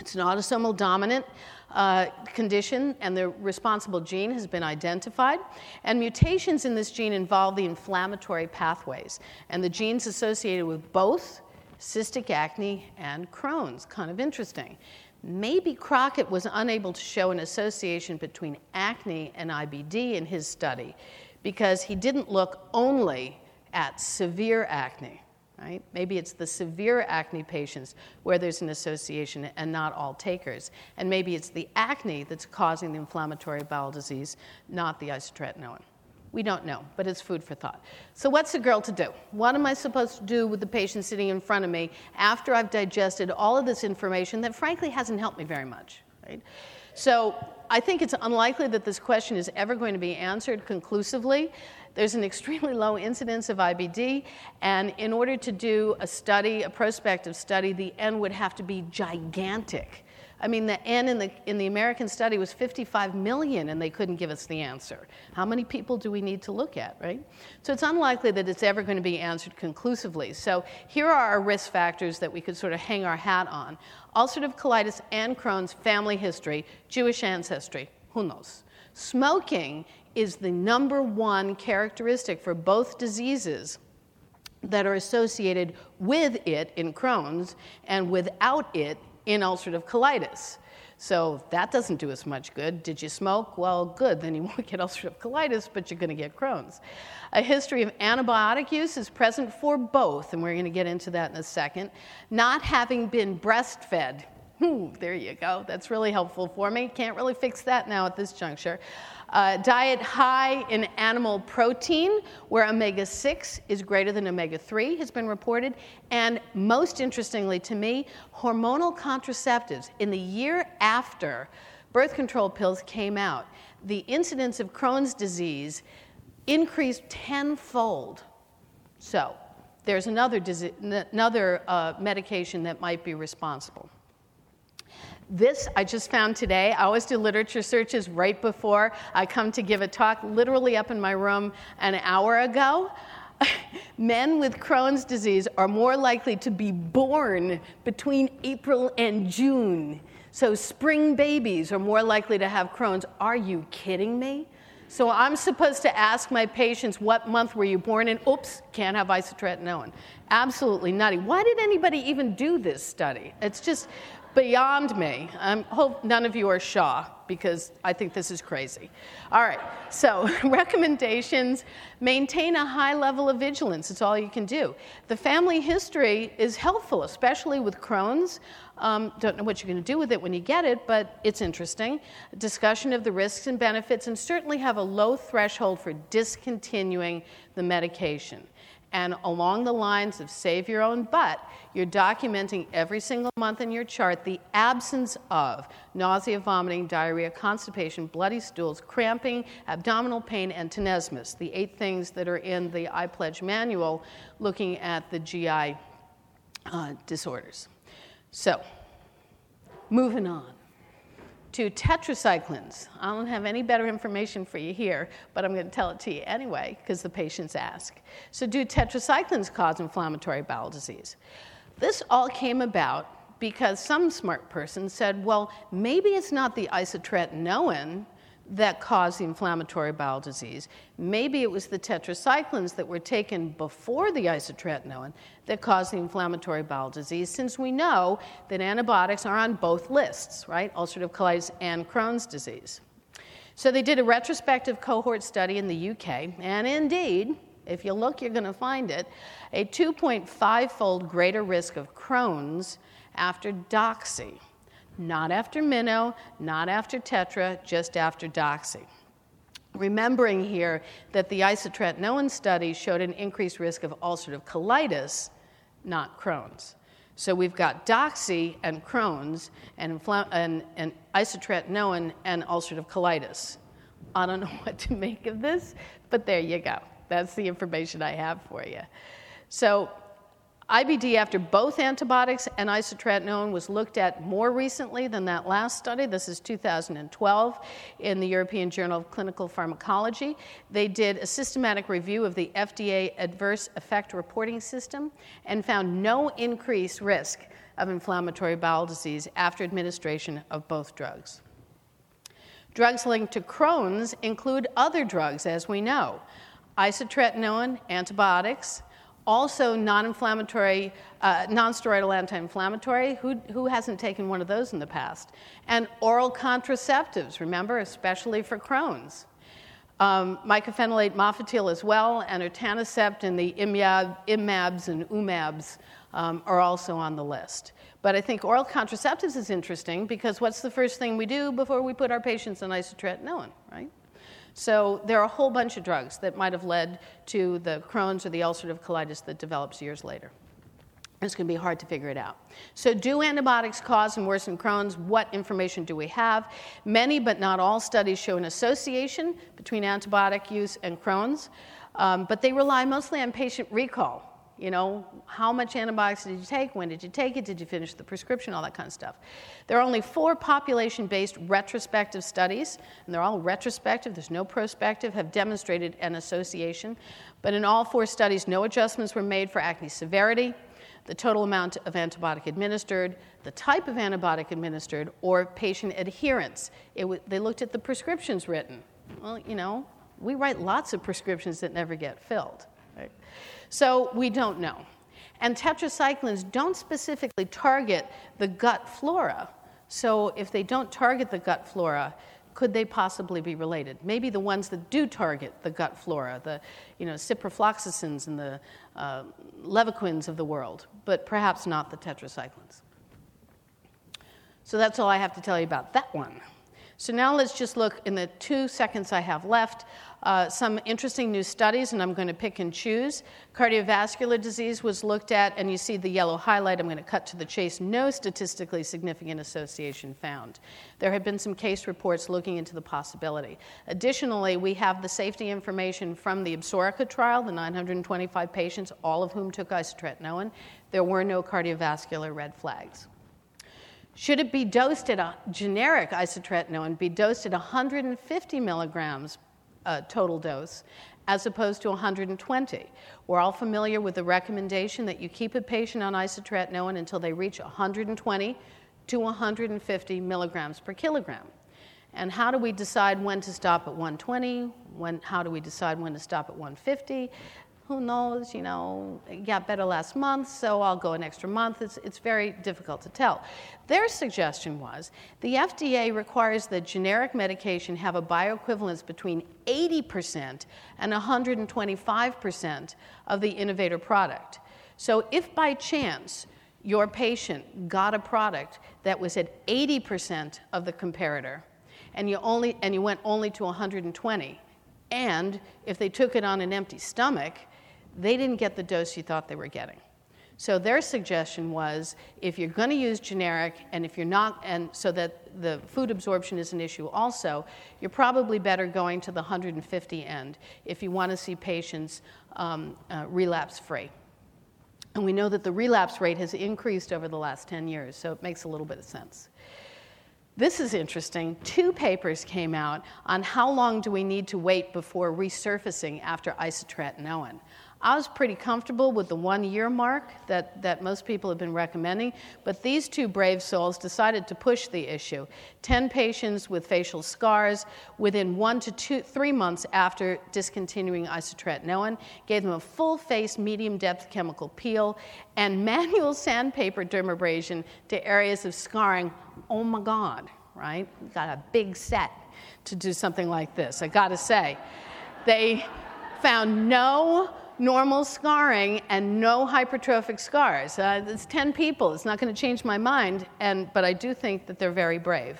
It's an autosomal dominant uh, condition, and the responsible gene has been identified. And mutations in this gene involve the inflammatory pathways, and the genes associated with both cystic acne and Crohn's. Kind of interesting. Maybe Crockett was unable to show an association between acne and IBD in his study because he didn't look only at severe acne. Right? Maybe it's the severe acne patients where there's an association and not all takers. And maybe it's the acne that's causing the inflammatory bowel disease, not the isotretinoin. We don't know, but it's food for thought. So, what's a girl to do? What am I supposed to do with the patient sitting in front of me after I've digested all of this information that frankly hasn't helped me very much? Right? So, I think it's unlikely that this question is ever going to be answered conclusively. There's an extremely low incidence of IBD, and in order to do a study, a prospective study, the N would have to be gigantic. I mean, the N in the, in the American study was 55 million, and they couldn't give us the answer. How many people do we need to look at, right? So it's unlikely that it's ever going to be answered conclusively. So here are our risk factors that we could sort of hang our hat on ulcerative colitis and Crohn's, family history, Jewish ancestry, who knows? Smoking is the number one characteristic for both diseases that are associated with it in Crohn's and without it in ulcerative colitis. So that doesn't do us much good. Did you smoke? Well, good, then you won't get ulcerative colitis, but you're going to get Crohn's. A history of antibiotic use is present for both, and we're going to get into that in a second. Not having been breastfed. Ooh, there you go. That's really helpful for me. Can't really fix that now at this juncture. Uh, diet high in animal protein, where omega 6 is greater than omega 3, has been reported. And most interestingly to me, hormonal contraceptives. In the year after birth control pills came out, the incidence of Crohn's disease increased tenfold. So, there's another, another uh, medication that might be responsible. This I just found today. I always do literature searches right before I come to give a talk, literally up in my room an hour ago. Men with Crohn's disease are more likely to be born between April and June. So, spring babies are more likely to have Crohn's. Are you kidding me? So, I'm supposed to ask my patients, What month were you born in? Oops, can't have isotretinoin. Absolutely nutty. Why did anybody even do this study? It's just beyond me. I hope none of you are Shaw because I think this is crazy. All right, so recommendations maintain a high level of vigilance. It's all you can do. The family history is helpful, especially with Crohn's. Um, don't know what you're going to do with it when you get it, but it's interesting. Discussion of the risks and benefits, and certainly have a low threshold for discontinuing the medication. And along the lines of save your own butt, you're documenting every single month in your chart the absence of nausea, vomiting, diarrhea, constipation, bloody stools, cramping, abdominal pain, and tenesmus, the eight things that are in the iPledge manual looking at the GI uh, disorders. So, moving on to tetracyclines. I don't have any better information for you here, but I'm going to tell it to you anyway because the patients ask. So, do tetracyclines cause inflammatory bowel disease? This all came about because some smart person said, well, maybe it's not the isotretinoin that caused the inflammatory bowel disease. Maybe it was the tetracyclines that were taken before the isotretinoin that caused the inflammatory bowel disease, since we know that antibiotics are on both lists, right? Ulcerative colitis and Crohn's disease. So they did a retrospective cohort study in the UK, and indeed, if you look, you're going to find it, a 2.5 fold greater risk of Crohn's after doxy. Not after Mino, not after Tetra, just after Doxy. Remembering here that the isotretinoin study showed an increased risk of ulcerative colitis, not Crohn's. So we've got Doxy and Crohn's and, and, and isotretinoin and ulcerative colitis. I don't know what to make of this, but there you go. That's the information I have for you. So IBD after both antibiotics and isotretinoin was looked at more recently than that last study. This is 2012 in the European Journal of Clinical Pharmacology. They did a systematic review of the FDA adverse effect reporting system and found no increased risk of inflammatory bowel disease after administration of both drugs. Drugs linked to Crohn's include other drugs, as we know isotretinoin, antibiotics, also non-inflammatory, uh, non-steroidal anti-inflammatory. Who, who hasn't taken one of those in the past? And oral contraceptives, remember, especially for Crohn's. Um, mycophenolate mofetil as well, and etanercept and the imab, IMABs and UMABs um, are also on the list. But I think oral contraceptives is interesting because what's the first thing we do before we put our patients on isotretinoin, right? So there are a whole bunch of drugs that might have led to the Crohn's or the ulcerative colitis that develops years later. It's going to be hard to figure it out. So, do antibiotics cause and worsen Crohn's? What information do we have? Many, but not all, studies show an association between antibiotic use and Crohn's, um, but they rely mostly on patient recall. You know, how much antibiotics did you take? When did you take it? Did you finish the prescription? All that kind of stuff. There are only four population based retrospective studies, and they're all retrospective, there's no prospective, have demonstrated an association. But in all four studies, no adjustments were made for acne severity, the total amount of antibiotic administered, the type of antibiotic administered, or patient adherence. W- they looked at the prescriptions written. Well, you know, we write lots of prescriptions that never get filled. Right? So we don't know. And tetracyclines don't specifically target the gut flora. So if they don't target the gut flora, could they possibly be related? Maybe the ones that do target the gut flora, the you know, ciprofloxacins and the uh, of the world, but perhaps not the tetracyclines. So that's all I have to tell you about that one. So now let's just look in the two seconds I have left. Uh, some interesting new studies, and I'm going to pick and choose. Cardiovascular disease was looked at, and you see the yellow highlight. I'm going to cut to the chase. No statistically significant association found. There have been some case reports looking into the possibility. Additionally, we have the safety information from the Absorica trial, the 925 patients, all of whom took isotretinoin. There were no cardiovascular red flags. Should it be dosed at a generic isotretinoin, be dosed at 150 milligrams uh, total dose as opposed to 120? We're all familiar with the recommendation that you keep a patient on isotretinoin until they reach 120 to 150 milligrams per kilogram. And how do we decide when to stop at 120? When, how do we decide when to stop at 150? Who knows, you know, got better last month, so I'll go an extra month. It's, it's very difficult to tell. Their suggestion was the FDA requires that generic medication have a bioequivalence between 80% and 125% of the innovator product. So if by chance your patient got a product that was at 80% of the comparator, and you, only, and you went only to 120, and if they took it on an empty stomach, they didn't get the dose you thought they were getting. So their suggestion was if you're going to use generic and if you're not, and so that the food absorption is an issue also, you're probably better going to the 150 end if you want to see patients um, uh, relapse free. And we know that the relapse rate has increased over the last 10 years, so it makes a little bit of sense. This is interesting. Two papers came out on how long do we need to wait before resurfacing after isotretinoin. I was pretty comfortable with the one year mark that, that most people have been recommending, but these two brave souls decided to push the issue. 10 patients with facial scars within one to two, three months after discontinuing isotretinoin, gave them a full face, medium depth chemical peel, and manual sandpaper dermabrasion to areas of scarring. Oh my God, right? Got a big set to do something like this, I gotta say. They found no normal scarring and no hypertrophic scars. Uh, it's 10 people. It's not going to change my mind, and, but I do think that they're very brave.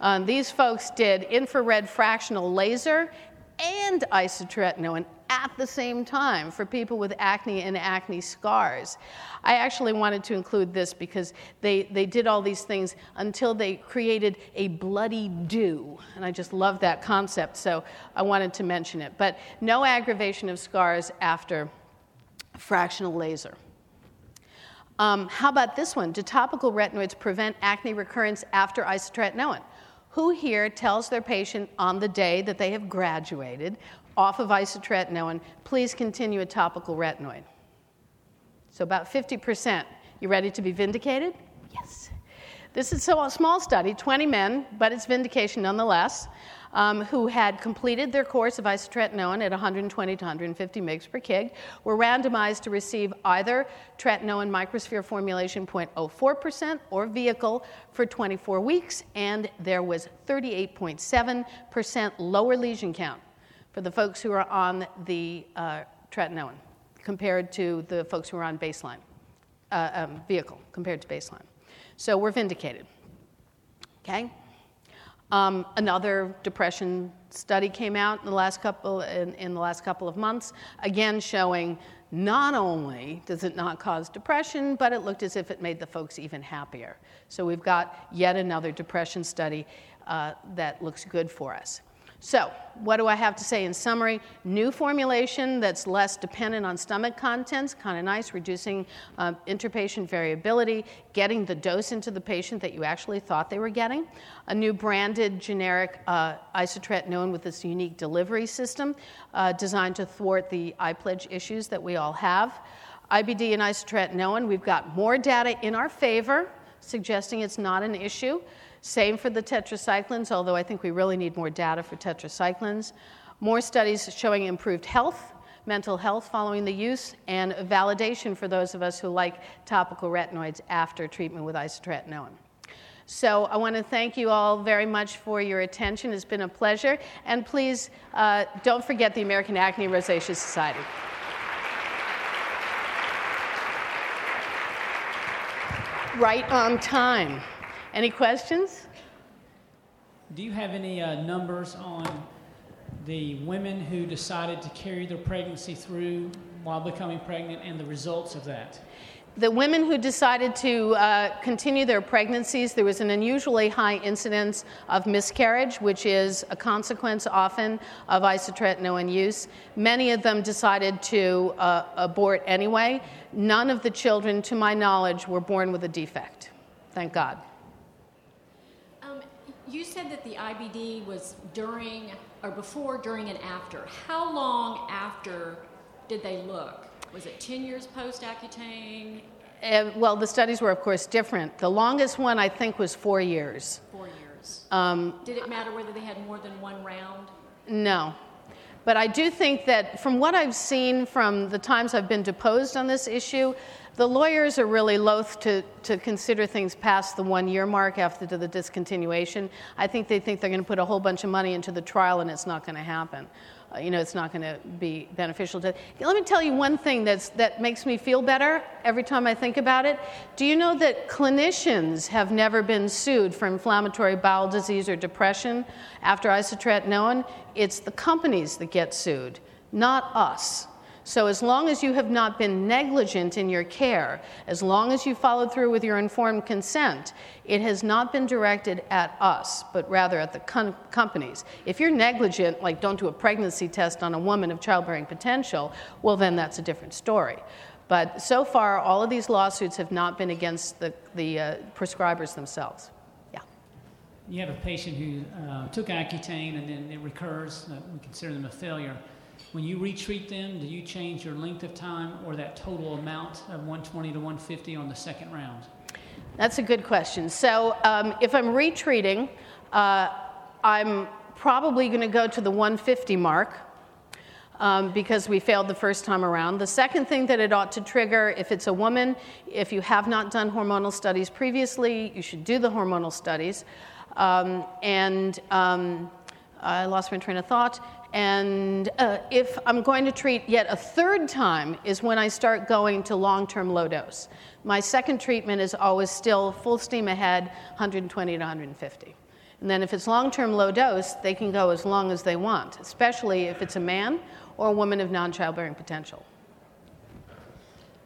Um, these folks did infrared fractional laser and isotretinoin at the same time for people with acne and acne scars. I actually wanted to include this because they, they did all these things until they created a bloody dew. And I just love that concept, so I wanted to mention it. But no aggravation of scars after fractional laser. Um, how about this one? Do topical retinoids prevent acne recurrence after isotretinoin? Who here tells their patient on the day that they have graduated off of isotretinoin, please continue a topical retinoid. So about 50%. You ready to be vindicated? Yes. This is a small study, 20 men, but it's vindication nonetheless, um, who had completed their course of isotretinoin at 120 to 150 mg per kg, were randomized to receive either tretinoin microsphere formulation 0.04% or vehicle for 24 weeks, and there was 38.7% lower lesion count for the folks who are on the uh, tretinoin compared to the folks who are on baseline uh, um, vehicle compared to baseline. So we're vindicated. Okay. Um, another depression study came out in the last couple in, in the last couple of months, again showing not only does it not cause depression, but it looked as if it made the folks even happier. So we've got yet another depression study uh, that looks good for us. So, what do I have to say in summary? New formulation that's less dependent on stomach contents, kind of nice, reducing uh, interpatient variability, getting the dose into the patient that you actually thought they were getting. A new branded generic uh, isotretinoin with this unique delivery system uh, designed to thwart the iPledge issues that we all have. IBD and isotretinoin, we've got more data in our favor, suggesting it's not an issue. Same for the tetracyclines, although I think we really need more data for tetracyclines. More studies showing improved health, mental health following the use, and validation for those of us who like topical retinoids after treatment with isotretinoin. So I want to thank you all very much for your attention. It's been a pleasure. And please uh, don't forget the American Acne Rosacea Society. Right on time. Any questions? Do you have any uh, numbers on the women who decided to carry their pregnancy through while becoming pregnant and the results of that? The women who decided to uh, continue their pregnancies, there was an unusually high incidence of miscarriage, which is a consequence often of isotretinoin use. Many of them decided to uh, abort anyway. None of the children, to my knowledge, were born with a defect. Thank God. You said that the IBD was during or before, during, and after. How long after did they look? Was it 10 years post Accutane? Uh, well, the studies were, of course, different. The longest one, I think, was four years. Four years. Um, did it matter whether they had more than one round? No. But I do think that from what I've seen from the times I've been deposed on this issue, the lawyers are really loath to, to consider things past the one year mark after the discontinuation. I think they think they're going to put a whole bunch of money into the trial and it's not going to happen. Uh, you know, it's not going to be beneficial to. Let me tell you one thing that's, that makes me feel better every time I think about it. Do you know that clinicians have never been sued for inflammatory bowel disease or depression after isotretinoin? It's the companies that get sued, not us. So, as long as you have not been negligent in your care, as long as you followed through with your informed consent, it has not been directed at us, but rather at the com- companies. If you're negligent, like don't do a pregnancy test on a woman of childbearing potential, well, then that's a different story. But so far, all of these lawsuits have not been against the, the uh, prescribers themselves. Yeah. You have a patient who uh, took Accutane and then it recurs. Uh, we consider them a failure. When you retreat them, do you change your length of time or that total amount of 120 to 150 on the second round? That's a good question. So um, if I'm retreating, uh, I'm probably going to go to the 150 mark. Um, because we failed the first time around. The second thing that it ought to trigger, if it's a woman, if you have not done hormonal studies previously, you should do the hormonal studies. Um, and um, I lost my train of thought. And uh, if I'm going to treat yet a third time, is when I start going to long term low dose. My second treatment is always still full steam ahead, 120 to 150. And then if it's long term low dose, they can go as long as they want, especially if it's a man or a woman of non childbearing potential.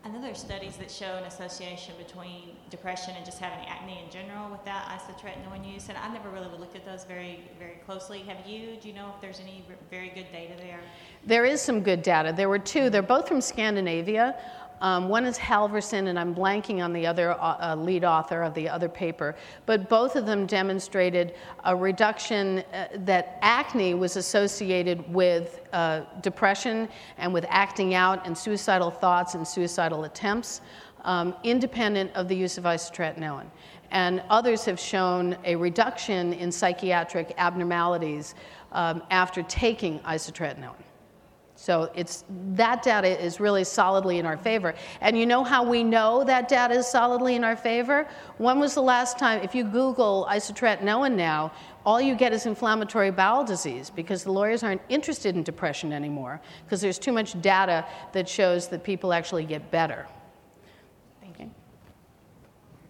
I know studies that show an association between depression and just having acne in general with that isotretinoin use, and I never really looked at those very, very closely. Have you? Do you know if there's any very good data there? There is some good data. There were two. They're both from Scandinavia. Um, one is Halvorsen, and I'm blanking on the other uh, uh, lead author of the other paper. But both of them demonstrated a reduction uh, that acne was associated with uh, depression and with acting out and suicidal thoughts and suicidal attempts, um, independent of the use of isotretinoin. And others have shown a reduction in psychiatric abnormalities um, after taking isotretinoin. So it's that data is really solidly in our favor. And you know how we know that data is solidly in our favor? When was the last time, if you Google isotretinoin now, all you get is inflammatory bowel disease because the lawyers aren't interested in depression anymore because there's too much data that shows that people actually get better. Thank you.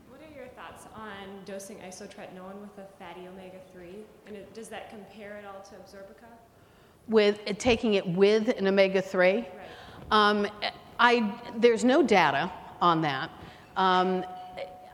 What are your thoughts on dosing isotretinoin with a fatty omega 3? And it, does that compare at all to Absorica? With taking it with an omega 3, um, there's no data on that. Um,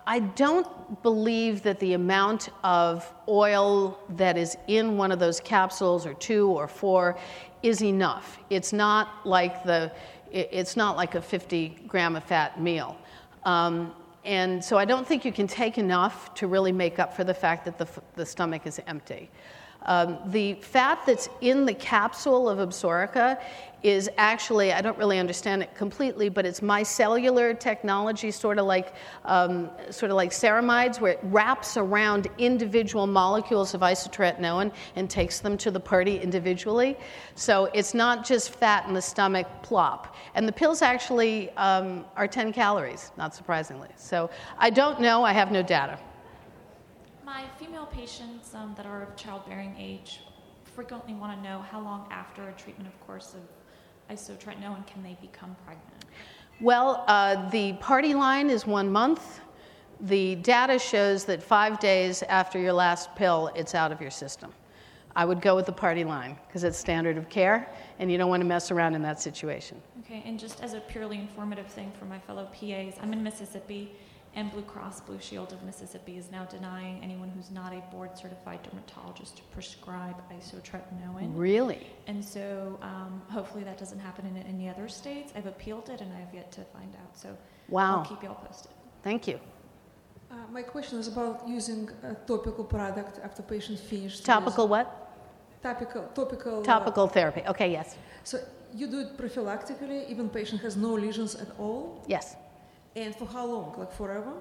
I don't believe that the amount of oil that is in one of those capsules, or two or four, is enough. It's not like the, it's not like a 50 gram of fat meal. Um, and so I don't think you can take enough to really make up for the fact that the, the stomach is empty. Um, the fat that's in the capsule of Absorica is actually, I don't really understand it completely, but it's micellular technology, sort of like, um, sort of like ceramides, where it wraps around individual molecules of isotretinoin and takes them to the party individually. So it's not just fat in the stomach, plop. And the pills actually um, are 10 calories, not surprisingly. So I don't know, I have no data. My female patients um, that are of childbearing age frequently want to know how long after a treatment, of course, of isotretinoin can they become pregnant. Well, uh, the party line is one month. The data shows that five days after your last pill, it's out of your system. I would go with the party line because it's standard of care, and you don't want to mess around in that situation. Okay, and just as a purely informative thing for my fellow PAs, I'm in Mississippi, and Blue Cross Blue Shield of Mississippi is now denying anyone who's not a board certified dermatologist to prescribe isotretinoin. Really? And so um, hopefully that doesn't happen in any other states. I've appealed it and I have yet to find out. So Wow. I'll keep you all posted. Thank you. Uh, my question is about using a topical product after patient finished. Topical what? Topical. Topical. uh, Topical therapy. Okay, yes. so you do it prophylactically, even patient has no lesions at all, Yes. And for how long? Like forever?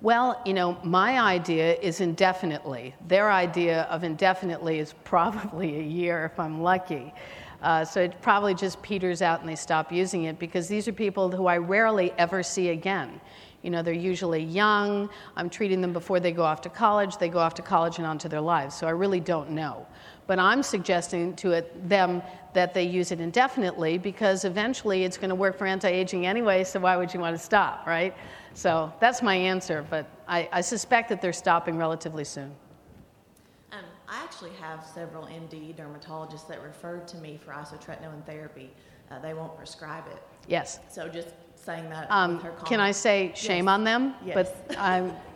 Well, you know, my idea is indefinitely. Their idea of indefinitely is probably a year if I'm lucky. Uh, so it probably just peters out and they stop using it because these are people who I rarely ever see again. You know, they're usually young. I'm treating them before they go off to college. They go off to college and onto their lives. So I really don't know. But I'm suggesting to it, them that they use it indefinitely because eventually it's going to work for anti aging anyway, so why would you want to stop, right? So that's my answer, but I, I suspect that they're stopping relatively soon. Um, I actually have several MD dermatologists that referred to me for isotretinoin therapy. Uh, they won't prescribe it. Yes. So just saying that Um, can I say shame Yes. on them? Yes. But I'm,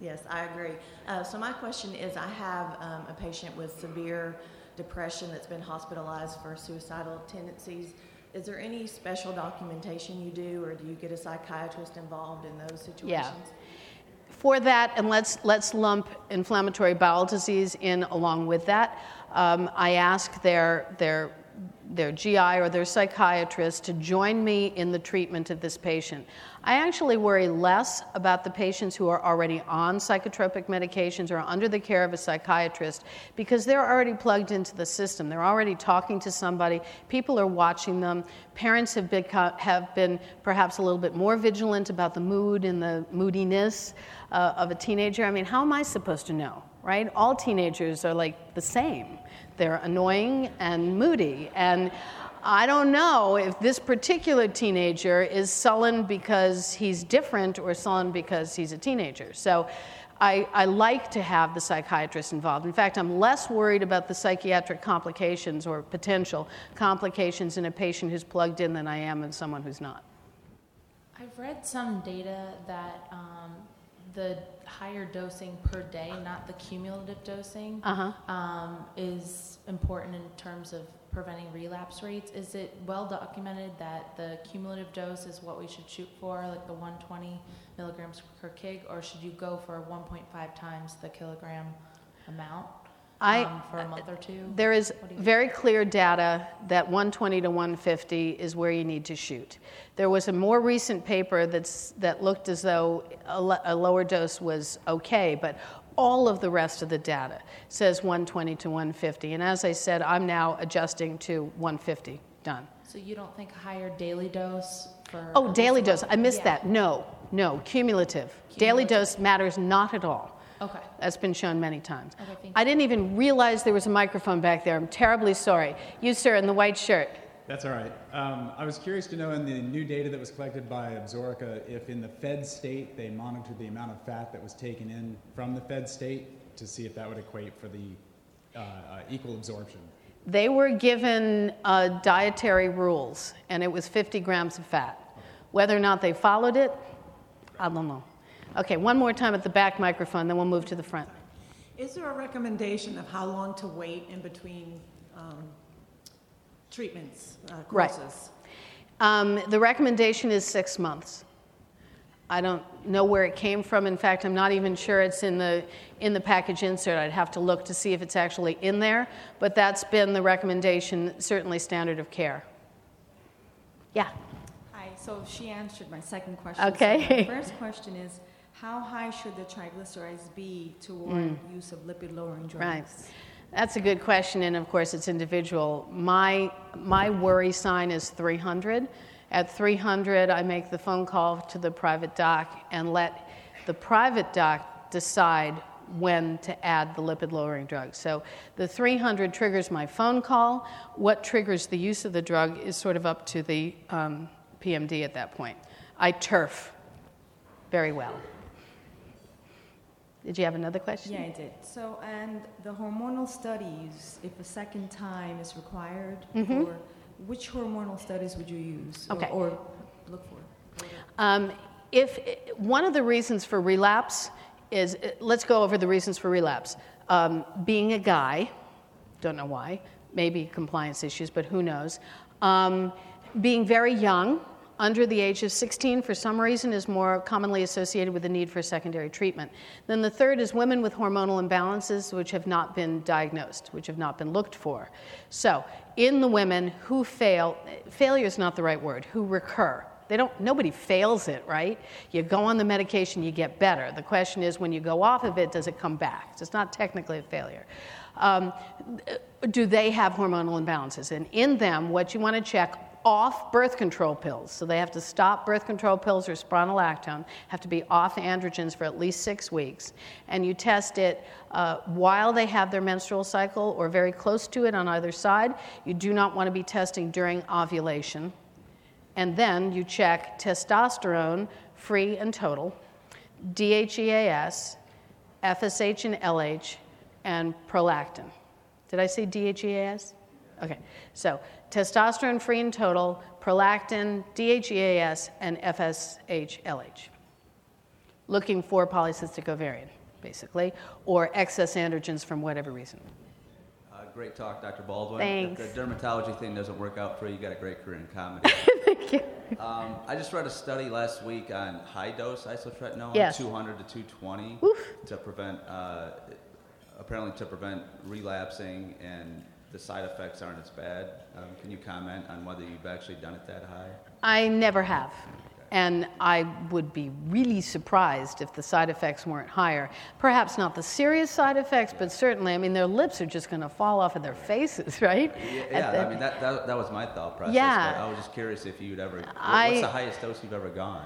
Yes, I agree. Uh, so my question is, I have um, a patient with severe depression that's been hospitalized for suicidal tendencies. Is there any special documentation you do, or do you get a psychiatrist involved in those situations? Yeah. For that, and let's, let's lump inflammatory bowel disease in along with that, um, I ask their, their, their GI or their psychiatrist to join me in the treatment of this patient. I actually worry less about the patients who are already on psychotropic medications or under the care of a psychiatrist because they're already plugged into the system. They're already talking to somebody, people are watching them. Parents have been, have been perhaps a little bit more vigilant about the mood and the moodiness uh, of a teenager. I mean, how am I supposed to know, right? All teenagers are like the same. They're annoying and moody. And I don't know if this particular teenager is sullen because he's different or sullen because he's a teenager. So I, I, like to have the psychiatrist involved. In fact, I'm less worried about the psychiatric complications or potential complications in a patient who's plugged in than I am in someone who's not. I've read some data that um, the higher dosing per day, not the cumulative dosing, Uh-huh. um, is important in terms of preventing relapse rates. Is it well documented that the cumulative dose is what we should shoot for, like the 120 milligrams per kg, or should you go for 1.5 times the kilogram amount I- um, for a month or two? There is very clear data that 120 to 150 is where you need to shoot. There was a more recent paper that's, that looked as though a, a lower dose was okay, but all of the rest of the data says 120 to 150. And as I said, I'm now adjusting to 150. Done. So you don't think higher daily dose for? Oh, daily dose. I missed Yeah. that. No, no, cumulative. Daily dose matters not at all. Okay. That's been shown many times. Okay, I didn't even realize there was a microphone back there. I'm terribly sorry. You, sir, in the white shirt. That's all right. Um, I was curious to know in the new data that was collected by Absorica if in the fed state they monitored the amount of fat that was taken in from the fed state to see if that would equate for the uh, uh, equal absorption. They were given uh, dietary rules, and it was 50 grams of fat. Whether or not they followed it, I don't know. Okay, one more time at the back microphone, then we'll move to the front. Is there a recommendation of how long to wait in between um, treatments, uh, Right. courses? Um, the recommendation is six months. I don't know where it came from. In fact, I'm not even sure it's in the in the package insert. I'd have to look to see if it's actually in there. But that's been the recommendation, certainly standard of care. Yeah. Hi, so she answered my second question. Okay. So my first question is, how high should the triglycerides be to warrant use of lipid-lowering drugs? Right. That's a good question, and of course, it's individual. My, my worry sign is 300. At 300, I make the phone call to the private doc and let the private doc decide when to add the lipid lowering drug. So the 300 triggers my phone call. What triggers the use of the drug is sort of up to the um, PMD at that point. I turf very well. Did you have another question? Yeah, I did. So, and the hormonal studies, if a second time is required, mm-hmm. for which hormonal studies would you use? or- Okay. Or look for? Um, if one of the reasons for relapse is, let's go over the reasons for relapse. Um, being a guy, don't know why, maybe compliance issues, but who knows. Um, being very young, under the age of 16, for some reason, is more commonly associated with the need for secondary treatment. Then the third is women with hormonal imbalances which have not been diagnosed, which have not been looked for. So, in the women who fail, failure is not the right word, who recur. They don't, nobody fails it, right? You go on the medication, you get better. The question is, when you go off of it, does it come back? So it's not technically a failure. Um, do they have hormonal imbalances? And in them, what you want to check off birth control pills. So they have to stop birth control pills or spironolactone, have to be off androgens for at least six weeks. And you test it uh, while they have their menstrual cycle or very close to it on either side. You do not want to be testing during ovulation. And then you check testosterone, free and total, DHEAS, FSH and LH, and prolactin. Did I say DHEAS? Okay, so testosterone free and total, prolactin, DHEAS, and FSH LH. Looking for polycystic ovarian, basically, or excess androgens from whatever reason. Uh, great talk, Dr. Baldwin. Thanks. If the dermatology thing doesn't work out for you, you got a great career in comedy. Thank you. Um, I just read a study last week on high dose isotretinoin, Yes. 200 to 220, Oof. to prevent, uh, apparently to prevent relapsing, and the side effects aren't as bad. Um, can you comment on whether you've actually done it that high? I never have. And I would be really surprised if the side effects weren't higher. Perhaps not the serious side effects, but certainly, I mean, their lips are just going to fall off of their faces, right? Yeah, yeah the- I mean, that, that, that was my thought process. Yeah. But I was just curious if you'd ever, I- what's the highest dose you've ever gone?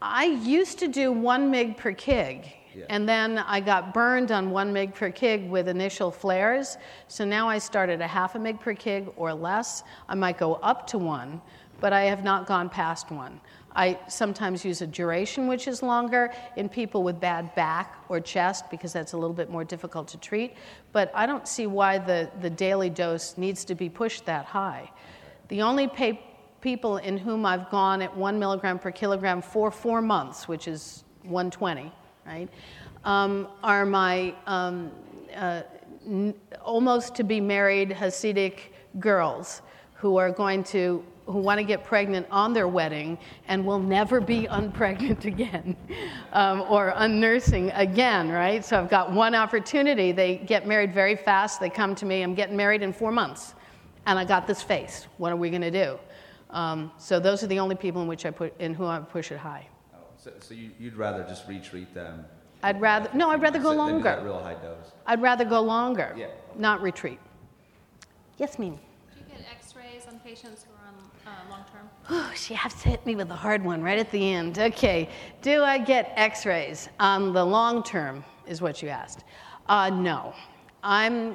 I used to do one mg per kg, Yeah. and then I got burned on one mg per kg with initial flares. So now I start at a half a mg per kg or less. I might go up to one, but I have not gone past one. I sometimes use a duration which is longer in people with bad back or chest because that's a little bit more difficult to treat. But I don't see why the, the daily dose needs to be pushed that high. The only people in whom I've gone at one milligram per kilogram for four months, which is 120, right, um, are my um, uh, n- almost to be married Hasidic girls who are going to who want to get pregnant on their wedding and will never be unpregnant again um, or unnursing again, right? So I've got one opportunity. They get married very fast. They come to me, I'm getting married in four months, and I got this face. What are we going to do? Um, so those are the only people in which I put in who I push it high. So, so you, you'd rather just retreat them? I'd rather no, I'd rather go than do that longer. real high dose. I'd rather go longer, Yeah. not retreat. Yes, Mimi. Do you get x-rays on patients who are on uh, long-term? Oh, she has to hit me with a hard one right at the end. Okay, do I get x rays on the long term? is what you asked. Uh, no. I'm. Uh,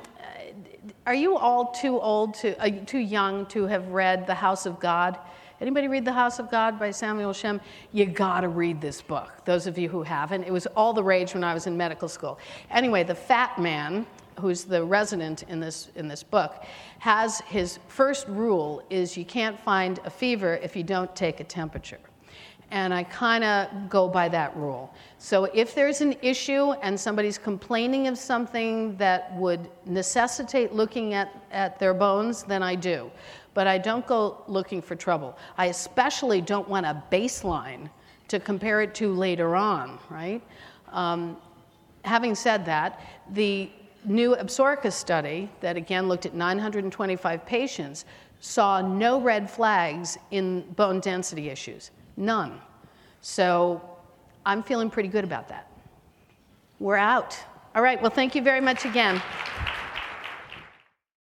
are you all too old to, uh, too young to have read The House of God? Anybody read The House of God by Samuel Shem? You gotta read this book, those of you who haven't. It was all the rage when I was in medical school. Anyway, the fat man, who's the resident in this, in this book, has his first rule is you can't find a fever if you don't take a temperature. And I kind of go by that rule. So if there's an issue and somebody's complaining of something that would necessitate looking at, at their bones, then I do. But I don't go looking for trouble. I especially don't want a baseline to compare it to later on, right? Um, having said that, the new Absorica study, that again looked at 925 patients, saw no red flags in bone density issues. None. So I'm feeling pretty good about that. We're out. All right, well, thank you very much again.